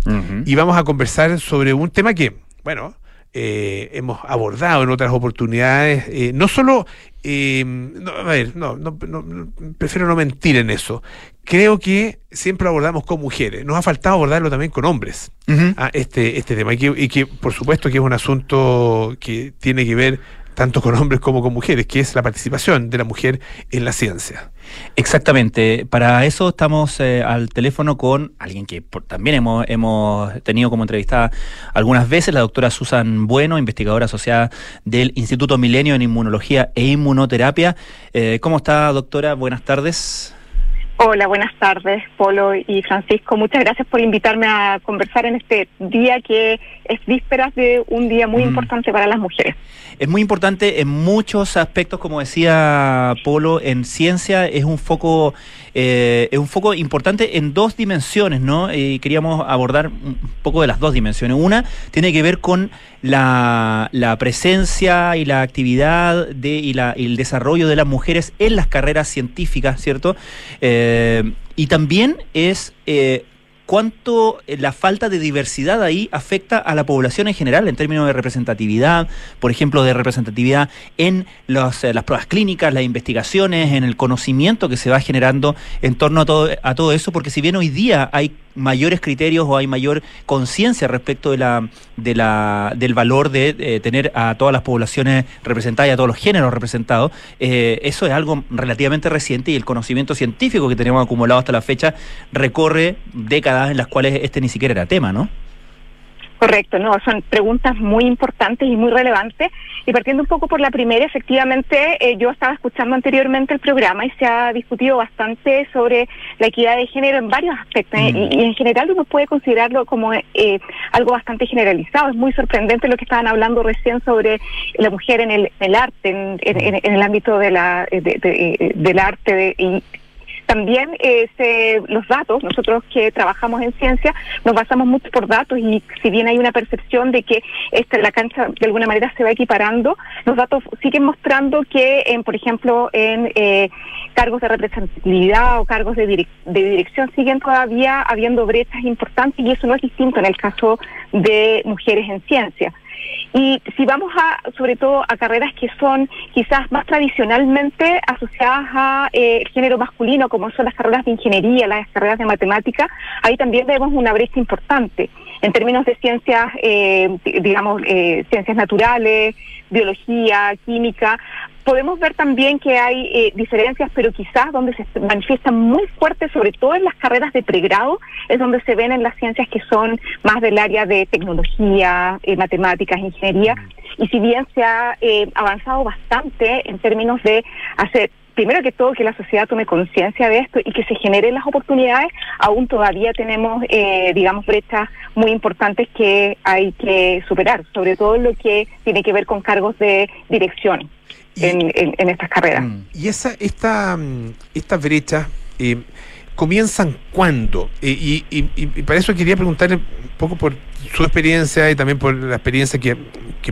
y vamos a conversar sobre un tema que, bueno, eh, hemos abordado en otras oportunidades, eh, no solo, eh, a ver, no, no, prefiero no mentir en eso. Creo que siempre lo abordamos con mujeres. Nos ha faltado abordarlo también con hombres, a este, este tema. Y que, y que, por supuesto, que es un asunto que tiene que ver tanto con hombres como con mujeres, que es la participación de la mujer en la ciencia. Exactamente. Para eso estamos eh, al teléfono con alguien que también hemos, hemos tenido como entrevistada algunas veces, la doctora Susan Bueno, investigadora asociada del Instituto Milenio en Inmunología e Inmunoterapia. Eh, ¿Cómo está, doctora? Buenas tardes. Hola, buenas tardes, Polo y Francisco. Muchas gracias por invitarme a conversar en este día que es vísperas de un día muy mm. importante para las mujeres. Es muy importante en muchos aspectos, como decía Polo, en ciencia es un foco eh, es un foco importante en dos dimensiones, ¿no? Y queríamos abordar un poco de las dos dimensiones. Una tiene que ver con la, presencia y la actividad de, y, la, el desarrollo de las mujeres en las carreras científicas, ¿cierto? Eh, y también es eh, cuánto eh, la falta de diversidad ahí afecta a la población en general en términos de representatividad, por ejemplo, de representatividad en los, eh, las pruebas clínicas, las investigaciones, en el conocimiento que se va generando en torno a todo, a todo eso, porque si bien hoy día hay mayores criterios o hay mayor conciencia respecto de la, de la, del valor de eh, tener a todas las poblaciones representadas y a todos los géneros representados. Eso es algo relativamente reciente y el conocimiento científico que tenemos acumulado hasta la fecha recorre décadas en las cuales este ni siquiera era tema, ¿no? Correcto, no, son preguntas muy importantes y muy relevantes. Y partiendo un poco por la primera, efectivamente, eh, yo estaba escuchando anteriormente el programa y se ha discutido bastante sobre la equidad de género en varios aspectos. Mm. Y, en general uno puede considerarlo como eh, algo bastante generalizado. Es muy sorprendente lo que estaban hablando recién sobre la mujer en el, arte, en, el ámbito de la, del arte y También los datos, nosotros que trabajamos en ciencia, nos basamos mucho por datos y si bien hay una percepción de que esta, la cancha de alguna manera se va equiparando, los datos siguen mostrando que, en, por ejemplo, en eh, cargos de representatividad o cargos de, de dirección siguen todavía habiendo brechas importantes y eso no es distinto en el caso de mujeres en ciencia. Y si vamos a, sobre todo, a carreras que son quizás más tradicionalmente asociadas a eh, el género masculino, como son las carreras de ingeniería, las carreras de matemática, ahí también vemos una brecha importante en términos de ciencias, eh, digamos, eh, ciencias naturales, biología, química, podemos ver también que hay eh, diferencias, pero quizás donde se manifiestan muy fuertes, sobre todo en las carreras de pregrado, es donde se ven en las ciencias que son más del área de tecnología, eh, matemáticas, ingeniería. Y si bien se ha eh, avanzado bastante en términos de hacer primero que todo que la sociedad tome conciencia de esto y que se generen las oportunidades, aún todavía tenemos, digamos, brechas muy importantes que hay que superar, sobre todo lo que tiene que ver con cargos de dirección en, estas carreras. Mm. Y esa, esta, mm, esta brecha eh, comienzan cuándo? Eh, y, para eso quería preguntarle un poco por su experiencia y también por la experiencia que,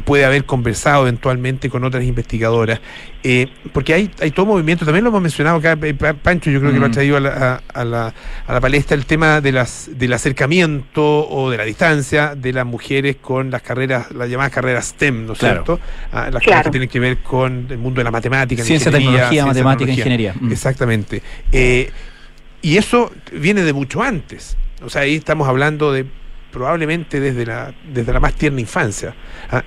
puede haber conversado eventualmente con otras investigadoras, eh, porque hay, hay todo movimiento, también lo hemos mencionado acá, Pancho, yo creo que lo ha mm. traído a la, a, la, a la palestra el tema de las, del acercamiento o de la distancia de las mujeres con las carreras, las llamadas carreras STEM, ¿no es cierto? Ah, las carreras que tienen que ver con el mundo de la matemática, ciencia, tecnología, matemática, ingeniería. Exactamente. Eh, y eso viene de mucho antes. O sea, ahí estamos hablando de probablemente desde la, desde la más tierna infancia. Ah,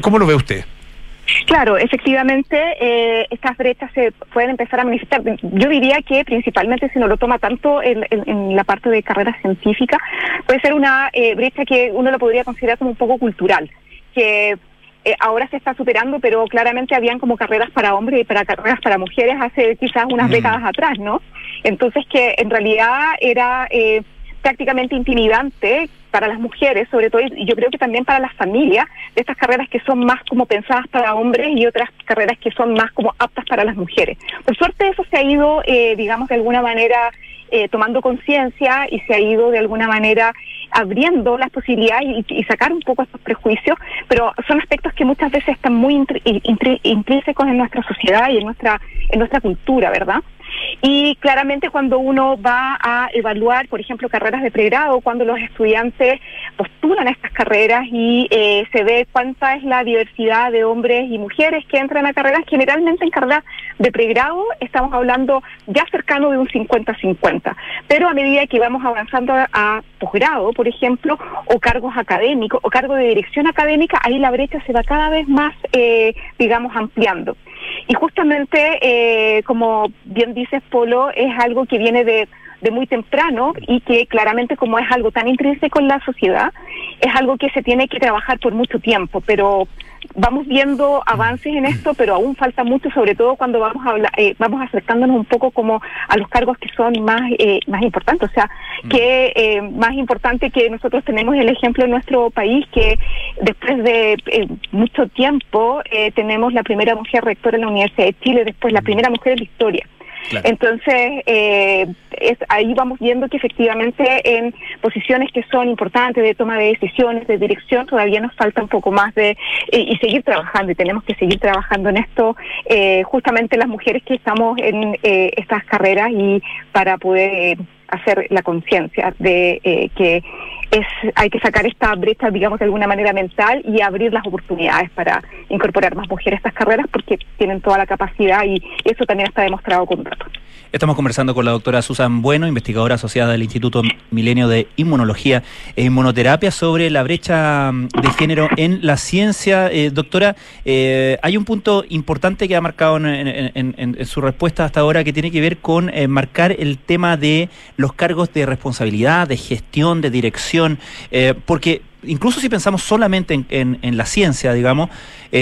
¿Cómo, lo ve usted? Claro, efectivamente, eh, estas brechas se pueden empezar a manifestar. Yo diría que principalmente si no lo toma tanto en, la parte de carrera científica, puede ser una eh, brecha que uno lo podría considerar como un poco cultural, que eh, ahora se está superando, pero claramente habían como carreras para hombres y para carreras para mujeres hace quizás unas mm. décadas atrás, ¿no? Entonces que en realidad era eh, prácticamente intimidante para las mujeres, sobre todo, y yo creo que también para las familias, de estas carreras que son más como pensadas para hombres y otras carreras que son más como aptas para las mujeres. Por suerte eso se ha ido, eh, digamos, de alguna manera eh, tomando conciencia y se ha ido de alguna manera abriendo las posibilidades y, sacar un poco estos prejuicios, pero son aspectos que muchas veces están muy intrínsecos en nuestra sociedad y en nuestra, en nuestra cultura, ¿verdad? Y claramente cuando uno va a evaluar, por ejemplo, carreras de pregrado, cuando los estudiantes postulan estas carreras y eh, se ve cuánta es la diversidad de hombres y mujeres que entran a carreras, generalmente en carreras de pregrado estamos hablando ya cercano de un 50-50, pero a medida que vamos avanzando a, posgrado, por ejemplo, o cargos académicos o cargo de dirección académica, ahí la brecha se va cada vez más, eh, digamos, ampliando. Y justamente, eh, como bien dices, Polo, es algo que viene de, de muy temprano y que claramente como es algo tan intrínseco en la sociedad, es algo que se tiene que trabajar por mucho tiempo, pero vamos viendo avances en esto, pero aún falta mucho, sobre todo cuando vamos a hablar, eh, vamos acercándonos un poco como a los cargos que son más eh, más importantes, o sea, mm. que eh, más importante que nosotros tenemos el ejemplo en nuestro país que después de mucho tiempo tenemos la primera mujer rectora en la Universidad de Chile, después la mm. primera mujer en la historia. Entonces, eh, es, ahí vamos viendo que efectivamente en posiciones que son importantes de toma de decisiones, de dirección, todavía nos falta un poco más de y seguir trabajando y tenemos que seguir trabajando en esto, eh, justamente las mujeres que estamos en eh, estas carreras y para poder hacer la conciencia de que es hay que sacar esta brecha, digamos, de alguna manera mental y abrir las oportunidades para incorporar más mujeres a estas carreras porque tienen toda la capacidad y eso también está demostrado con datos. Estamos conversando con la doctora Susan Bueno, investigadora asociada del Instituto Milenio de Inmunología e Inmunoterapia, sobre la brecha mm, de género en la ciencia. Eh, doctora, eh, hay un punto importante que ha marcado en, su respuesta hasta ahora que tiene que ver con eh, marcar el tema de los cargos de responsabilidad, de gestión, de dirección, porque incluso si pensamos solamente en, la ciencia, digamos,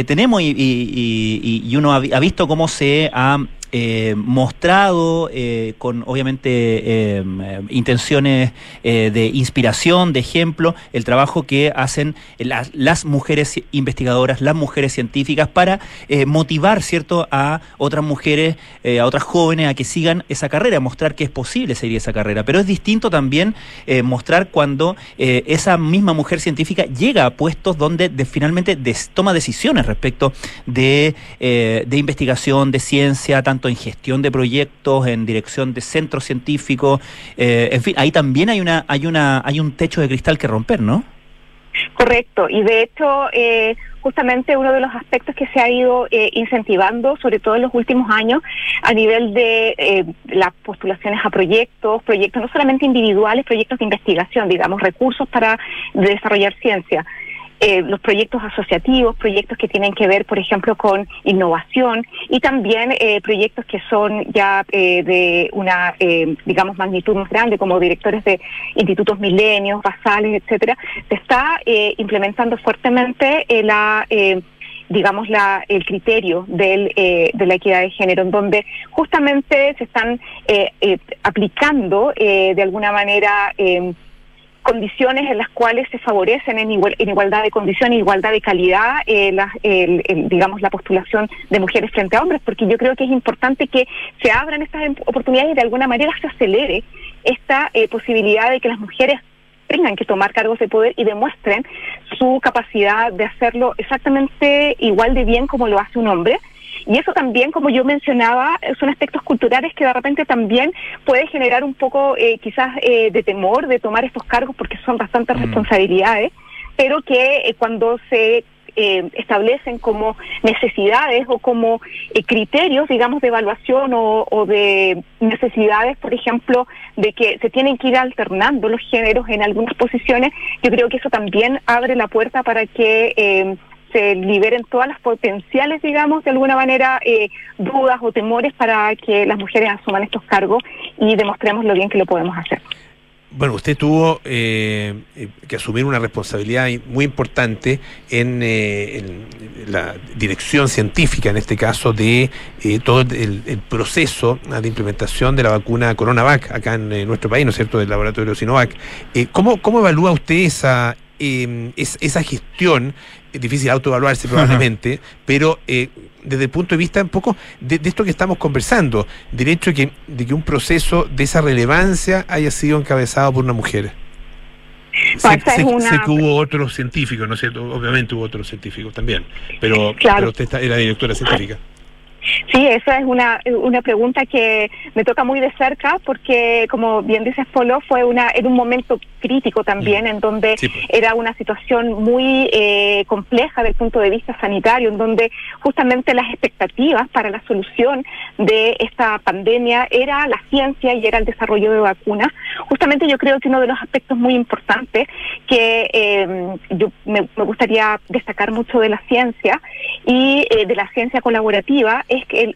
tenemos y, uno ha, visto cómo se ha eh, mostrado eh, con obviamente eh, intenciones de inspiración, de ejemplo, el trabajo que hacen las, mujeres investigadoras, las mujeres científicas para motivar, ¿cierto?, a otras mujeres, a otras jóvenes a que sigan esa carrera, mostrar que es posible seguir esa carrera. Pero es distinto también mostrar cuando esa misma mujer científica llega a puestos donde finalmente toma decisiones respecto de, de investigación, de ciencia, tanto en gestión de proyectos, en dirección de centros científicos, eh, en fin, ahí también hay una, hay una, hay un techo de cristal que romper, ¿no? Correcto, y de hecho, eh, justamente uno de los aspectos que se ha ido eh, incentivando, sobre todo en los últimos años, a nivel de las postulaciones a proyectos, proyectos no solamente individuales, proyectos de investigación, digamos, recursos para desarrollar ciencia, eh, los proyectos asociativos, proyectos que tienen que ver, por ejemplo, con innovación y también eh, proyectos que son ya eh, de una, digamos, magnitud más grande, como directores de institutos milenios, basales, etcétera, se está implementando fuertemente la digamos, la, el criterio del, de la equidad de género, en donde justamente se están aplicando de alguna manera condiciones en las cuales se favorecen en, igualdad de condiciones, igualdad de calidad, eh, la, digamos, la postulación de mujeres frente a hombres, porque yo creo que es importante que se abran estas em, oportunidades y de alguna manera se acelere esta eh, posibilidad de que las mujeres tengan que tomar cargos de poder y demuestren su capacidad de hacerlo exactamente igual de bien como lo hace un hombre y eso también, como yo mencionaba, son aspectos culturales que de repente también puede generar un poco eh, quizás eh, de temor de tomar estos cargos porque son bastantes mm. responsabilidades, pero que eh, cuando se establecen como necesidades o como criterios, digamos, de evaluación o, o, de necesidades, por ejemplo, de que se tienen que ir alternando los géneros en algunas posiciones, yo creo que eso también abre la puerta para que se liberen todas las potenciales, digamos, de alguna manera, eh, dudas o temores para que las mujeres asuman estos cargos y demostremos lo bien que lo podemos hacer. Bueno, usted tuvo eh, que asumir una responsabilidad muy importante en, eh, la dirección científica, en este caso, de todo el, proceso de implementación de la vacuna CoronaVac acá en nuestro país, ¿no es cierto?, del laboratorio Sinovac. ¿cómo, ¿Cómo evalúa usted esa, esa gestión es difícil autoevaluarse probablemente, pero eh, desde el punto de vista un poco de, esto que estamos conversando, del hecho de que, de que un proceso de esa relevancia haya sido encabezado por una mujer. Sé, que hubo otros científicos, ¿no es cierto? Obviamente hubo otros científicos también, pero, pero usted era directora científica. Sí, esa es una, una pregunta que me toca muy de cerca porque, como bien dices, Polo, fue una, en un momento crítico también, en donde pues. era una situación muy eh, compleja del punto de vista sanitario, en donde justamente las expectativas para la solución de esta pandemia era la ciencia y era el desarrollo de vacunas. Justamente yo creo que uno de los aspectos muy importantes que eh, yo me, gustaría destacar mucho de la ciencia y eh, de la ciencia colaborativa es que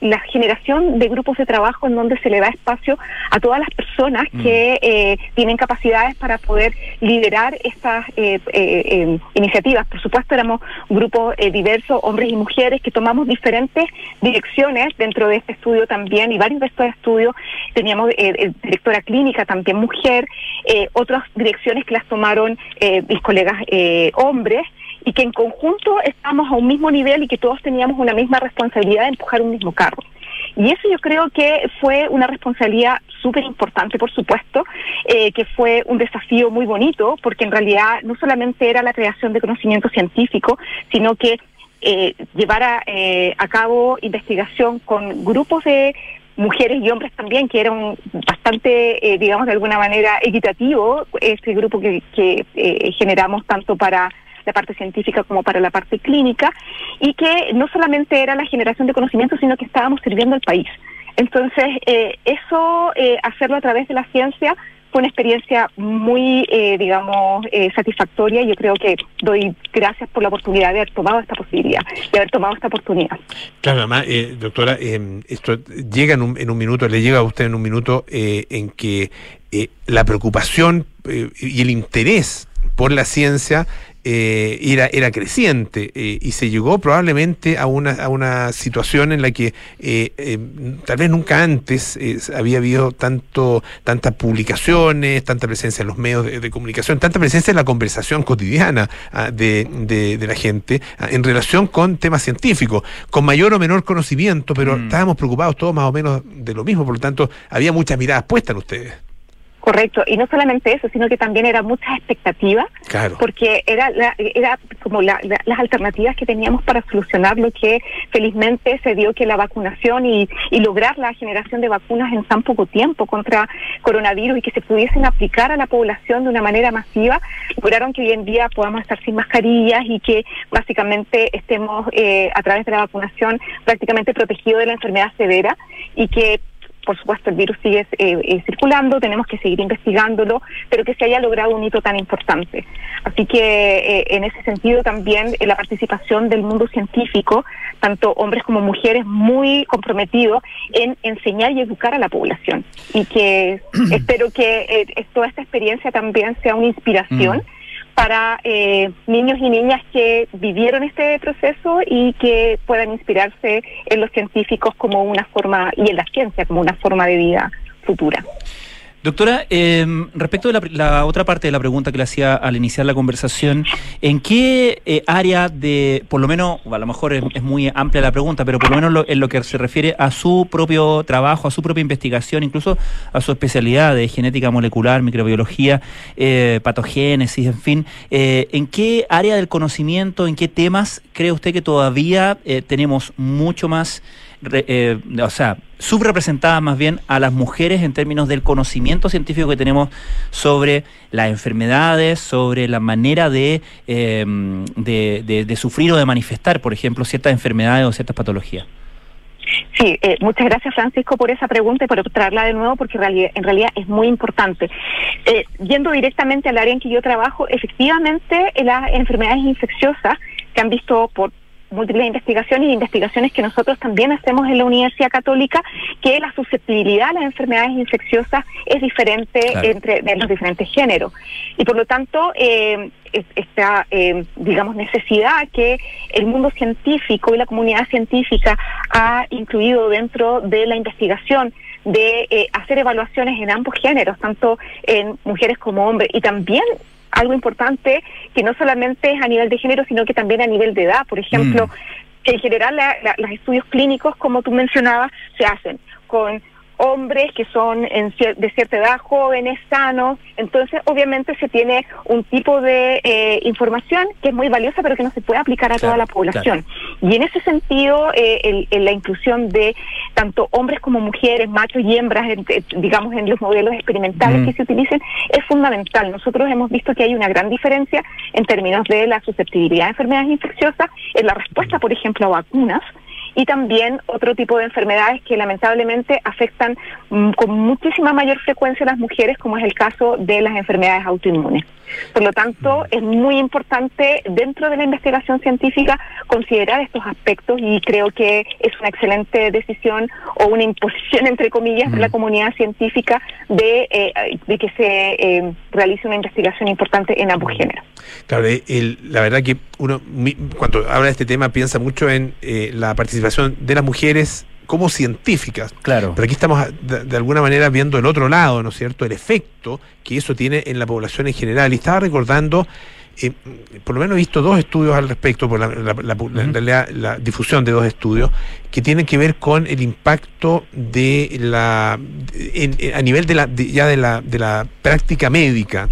la generación de grupos de trabajo en donde se le da espacio a todas las personas mm. que eh, tienen capacidades para poder liderar estas eh, eh, iniciativas. Por supuesto, éramos grupos diversos, hombres y mujeres, que tomamos diferentes direcciones dentro de este estudio también y varios de estos estudios teníamos directora clínica también mujer, otras direcciones que las tomaron mis colegas hombres y que en conjunto estábamos a un mismo nivel y que todos teníamos una misma responsabilidad de empujar un mismo carro. Y eso yo creo que fue una responsabilidad súper importante, por supuesto, eh, que fue un desafío muy bonito, porque en realidad no solamente era la creación de conocimiento científico, sino que eh, llevara eh, a cabo investigación con grupos de mujeres y hombres también, que eran bastante, digamos, de alguna manera equitativo, este grupo que, que generamos tanto para la parte científica como para la parte clínica, y que no solamente era la generación de conocimiento, sino que estábamos sirviendo al país. Entonces, eh, eso, eh, hacerlo a través de la ciencia, fue una experiencia muy, eh, digamos, satisfactoria y yo creo que doy gracias por la oportunidad de haber tomado esta posibilidad, de haber tomado esta oportunidad. Claro, además, doctora, esto llega en un, en un, minuto, le llega a usted en un minuto en que la preocupación y el interés por la ciencia eh, era, era creciente eh, y se llegó probablemente a una, a una situación en la que eh, tal vez nunca antes había habido tanto, tantas publicaciones, tanta presencia en los medios de, comunicación, tanta presencia en la conversación cotidiana ah, de, de, la gente ah, en relación con temas científicos, con mayor o menor conocimiento, pero mm. estábamos preocupados todos más o menos de lo mismo, por lo tanto había muchas miradas puestas en ustedes. Correcto, y no solamente eso, sino que también era mucha expectativa, porque era era como las alternativas que teníamos para solucionar lo que felizmente se dio que la vacunación y, y lograr la generación de vacunas en tan poco tiempo contra coronavirus y que se pudiesen aplicar a la población de una manera masiva, lograron que hoy en día podamos estar sin mascarillas y que básicamente estemos eh, a través de la vacunación prácticamente protegidos de la enfermedad severa y que por supuesto el virus sigue eh, eh, circulando, tenemos que seguir investigándolo, pero que se haya logrado un hito tan importante. Así que eh, en ese sentido también la participación del mundo científico, tanto hombres como mujeres, muy comprometidos en enseñar y educar a la población. Y que <clears throat> espero que toda esta experiencia también sea una inspiración. Mm para eh, niños y niñas que vivieron este proceso y que puedan inspirarse en los científicos como una forma, y en la ciencia como una forma de vida futura. Doctora, em, respecto de la, otra parte de la pregunta que le hacía al iniciar la conversación, ¿en qué eh, área de, por lo menos, a lo mejor es, muy amplia la pregunta, pero por lo menos en lo que se refiere a su propio trabajo, a su propia investigación, incluso a su especialidad de genética molecular, microbiología, eh, patogénesis, en fin, eh, ¿en qué área del conocimiento, en qué temas cree usted que todavía tenemos mucho más eh, o sea, subrepresentada más bien a las mujeres en términos del conocimiento científico que tenemos sobre las enfermedades, sobre la manera de, em, de, sufrir o de manifestar, por ejemplo, ciertas enfermedades o ciertas patologías. Sí, eh, muchas gracias Francisco por esa pregunta y por traerla de nuevo porque en realidad, es muy importante. Eh, yendo directamente al área en que yo trabajo, efectivamente las enfermedades infecciosas que han visto por múltiples investigaciones y investigaciones que nosotros también hacemos en la Universidad Católica, que la susceptibilidad a las enfermedades infecciosas es diferente entre los diferentes géneros. Y por lo tanto, eh, esta, eh, digamos, necesidad que el mundo científico y la comunidad científica ha incluido dentro de la investigación de eh, hacer evaluaciones en ambos géneros, tanto en mujeres como hombres, y también algo importante que no solamente es a nivel de género, sino que también a nivel de edad. Por ejemplo, mm. en general los estudios clínicos, como tú mencionabas, se hacen con hombres que son de cierta edad, jóvenes, sanos. Entonces, obviamente se tiene un tipo de eh, información que es muy valiosa, pero que no se puede aplicar a toda la población. Y en ese sentido, eh, la inclusión de tanto hombres como mujeres, machos y hembras, digamos, en los modelos experimentales mm. que se utilicen, es fundamental. Nosotros hemos visto que hay una gran diferencia en términos de la susceptibilidad a enfermedades infecciosas, en la respuesta, por ejemplo, a vacunas, y también otro tipo de enfermedades que lamentablemente afectan mm, con muchísima mayor frecuencia a las mujeres, como es el caso de las enfermedades autoinmunes. Por lo tanto, es muy importante dentro de la investigación científica considerar estos aspectos y creo que es una excelente decisión o una imposición, <laughs> entre comillas, de la comunidad científica de, eh, de que se eh, realice una investigación importante en ambos géneros. Claro, la verdad que uno cuando habla de este tema piensa mucho en eh, la participación de las mujeres como científicas. Claro. Pero aquí estamos de, alguna manera viendo el otro lado, ¿no es cierto? El efecto que eso tiene en la población en general. Y estaba recordando, eh, por lo menos he visto dos estudios al respecto, por la, difusión de dos estudios, que tienen que ver con el impacto de la, a nivel de la, ya de la, de la práctica médica,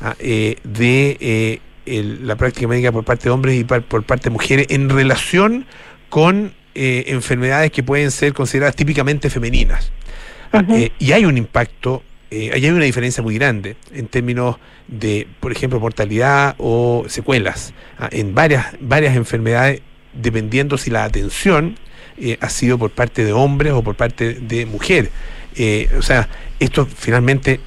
ah, eh, de eh, la práctica médica por parte de hombres y por parte de mujeres en relación con eh, enfermedades que pueden ser consideradas típicamente femeninas. Eh, y hay un impacto, eh, hay una diferencia muy grande en términos de, por ejemplo, mortalidad o secuelas ah, en varias, varias enfermedades, dependiendo si la atención ha sido por parte de hombres o por parte de mujeres. o sea, esto finalmente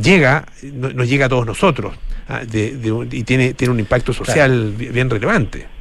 llega, nos llega a todos nosotros ah, y tiene, tiene un impacto social bien relevante.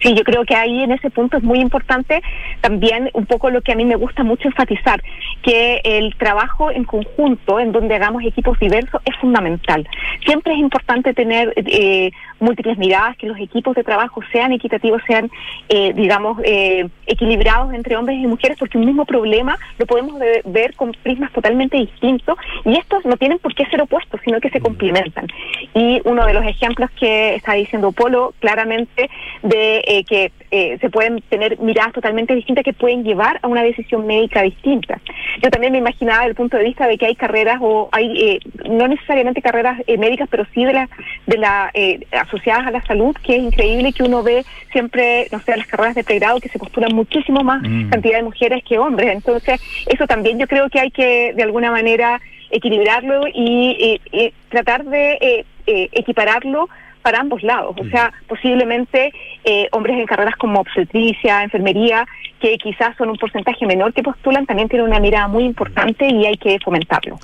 Sí, yo creo que ahí en ese punto es muy importante también un poco lo que a mí me gusta mucho enfatizar, que el trabajo en conjunto, en donde hagamos equipos diversos, es fundamental. Siempre es importante tener eh, múltiples miradas, que los equipos de trabajo sean equitativos, sean, eh, digamos, eh, equilibrados entre hombres y mujeres, porque un mismo problema lo podemos ver con prismas totalmente distintos y estos no tienen por qué ser opuestos, sino que se complementan. Y uno de los ejemplos que está diciendo Polo claramente de eh, que eh, se pueden tener miradas totalmente distintas que pueden llevar a una decisión médica distinta. Yo también me imaginaba desde el punto de vista de que hay carreras o hay eh, no necesariamente carreras médicas, pero sí de la de la asociadas a la salud, que es increíble que uno ve siempre, no sé, las carreras de pregrado que se postulan muchísimo más mm. cantidad de mujeres que hombres. Entonces, eso también yo creo que hay que de alguna manera equilibrarlo y, tratar de equipararlo para ambos lados. O sea, posiblemente eh, hombres en carreras como obstetricia, enfermería, que quizás son un porcentaje menor que postulan, también tienen una mirada muy importante y hay que fomentarlo.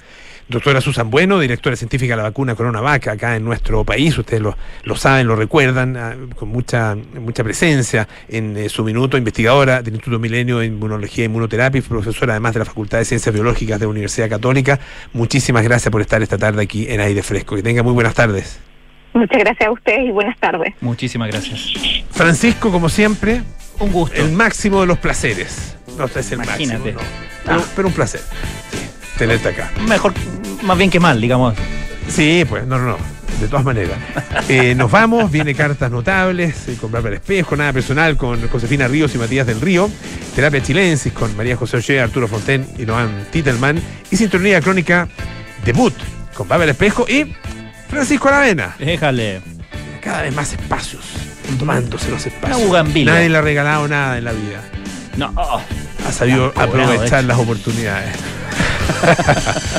Doctora Susan Bueno, directora científica de la vacuna CoronaVac acá en nuestro país, ustedes lo, lo saben, lo recuerdan, ah, con mucha mucha presencia en eh, su minuto, investigadora del Instituto Milenio de Inmunología e Inmunoterapia profesora además de la Facultad de Ciencias Biológicas de la Universidad Católica. Muchísimas gracias por estar esta tarde aquí en Aire Fresco. Que tenga muy buenas tardes. Muchas gracias a ustedes y buenas tardes. Muchísimas gracias. Francisco, como siempre, un gusto. El máximo de los placeres. No, es el Imagínate. máximo. Pero, un placer. tenerte acá. Mejor, más bien que mal, digamos. Sí, pues, no, no, no. De todas maneras. Eh, nos vamos, viene cartas notables eh, con Bárbara Espejo, nada personal con Josefina Ríos y Matías del Río, Terapia Chilensis con María José Ollé, Arturo Fonten y Noam Titelman, y Sintonía Crónica Debut con Bárbara Espejo y Francisco Aravena. Déjale. Cada vez más espacios, tomándose los espacios. Nadie le ha regalado nada en la vida. No. Ha sabido aprovechar las oportunidades. <laughs>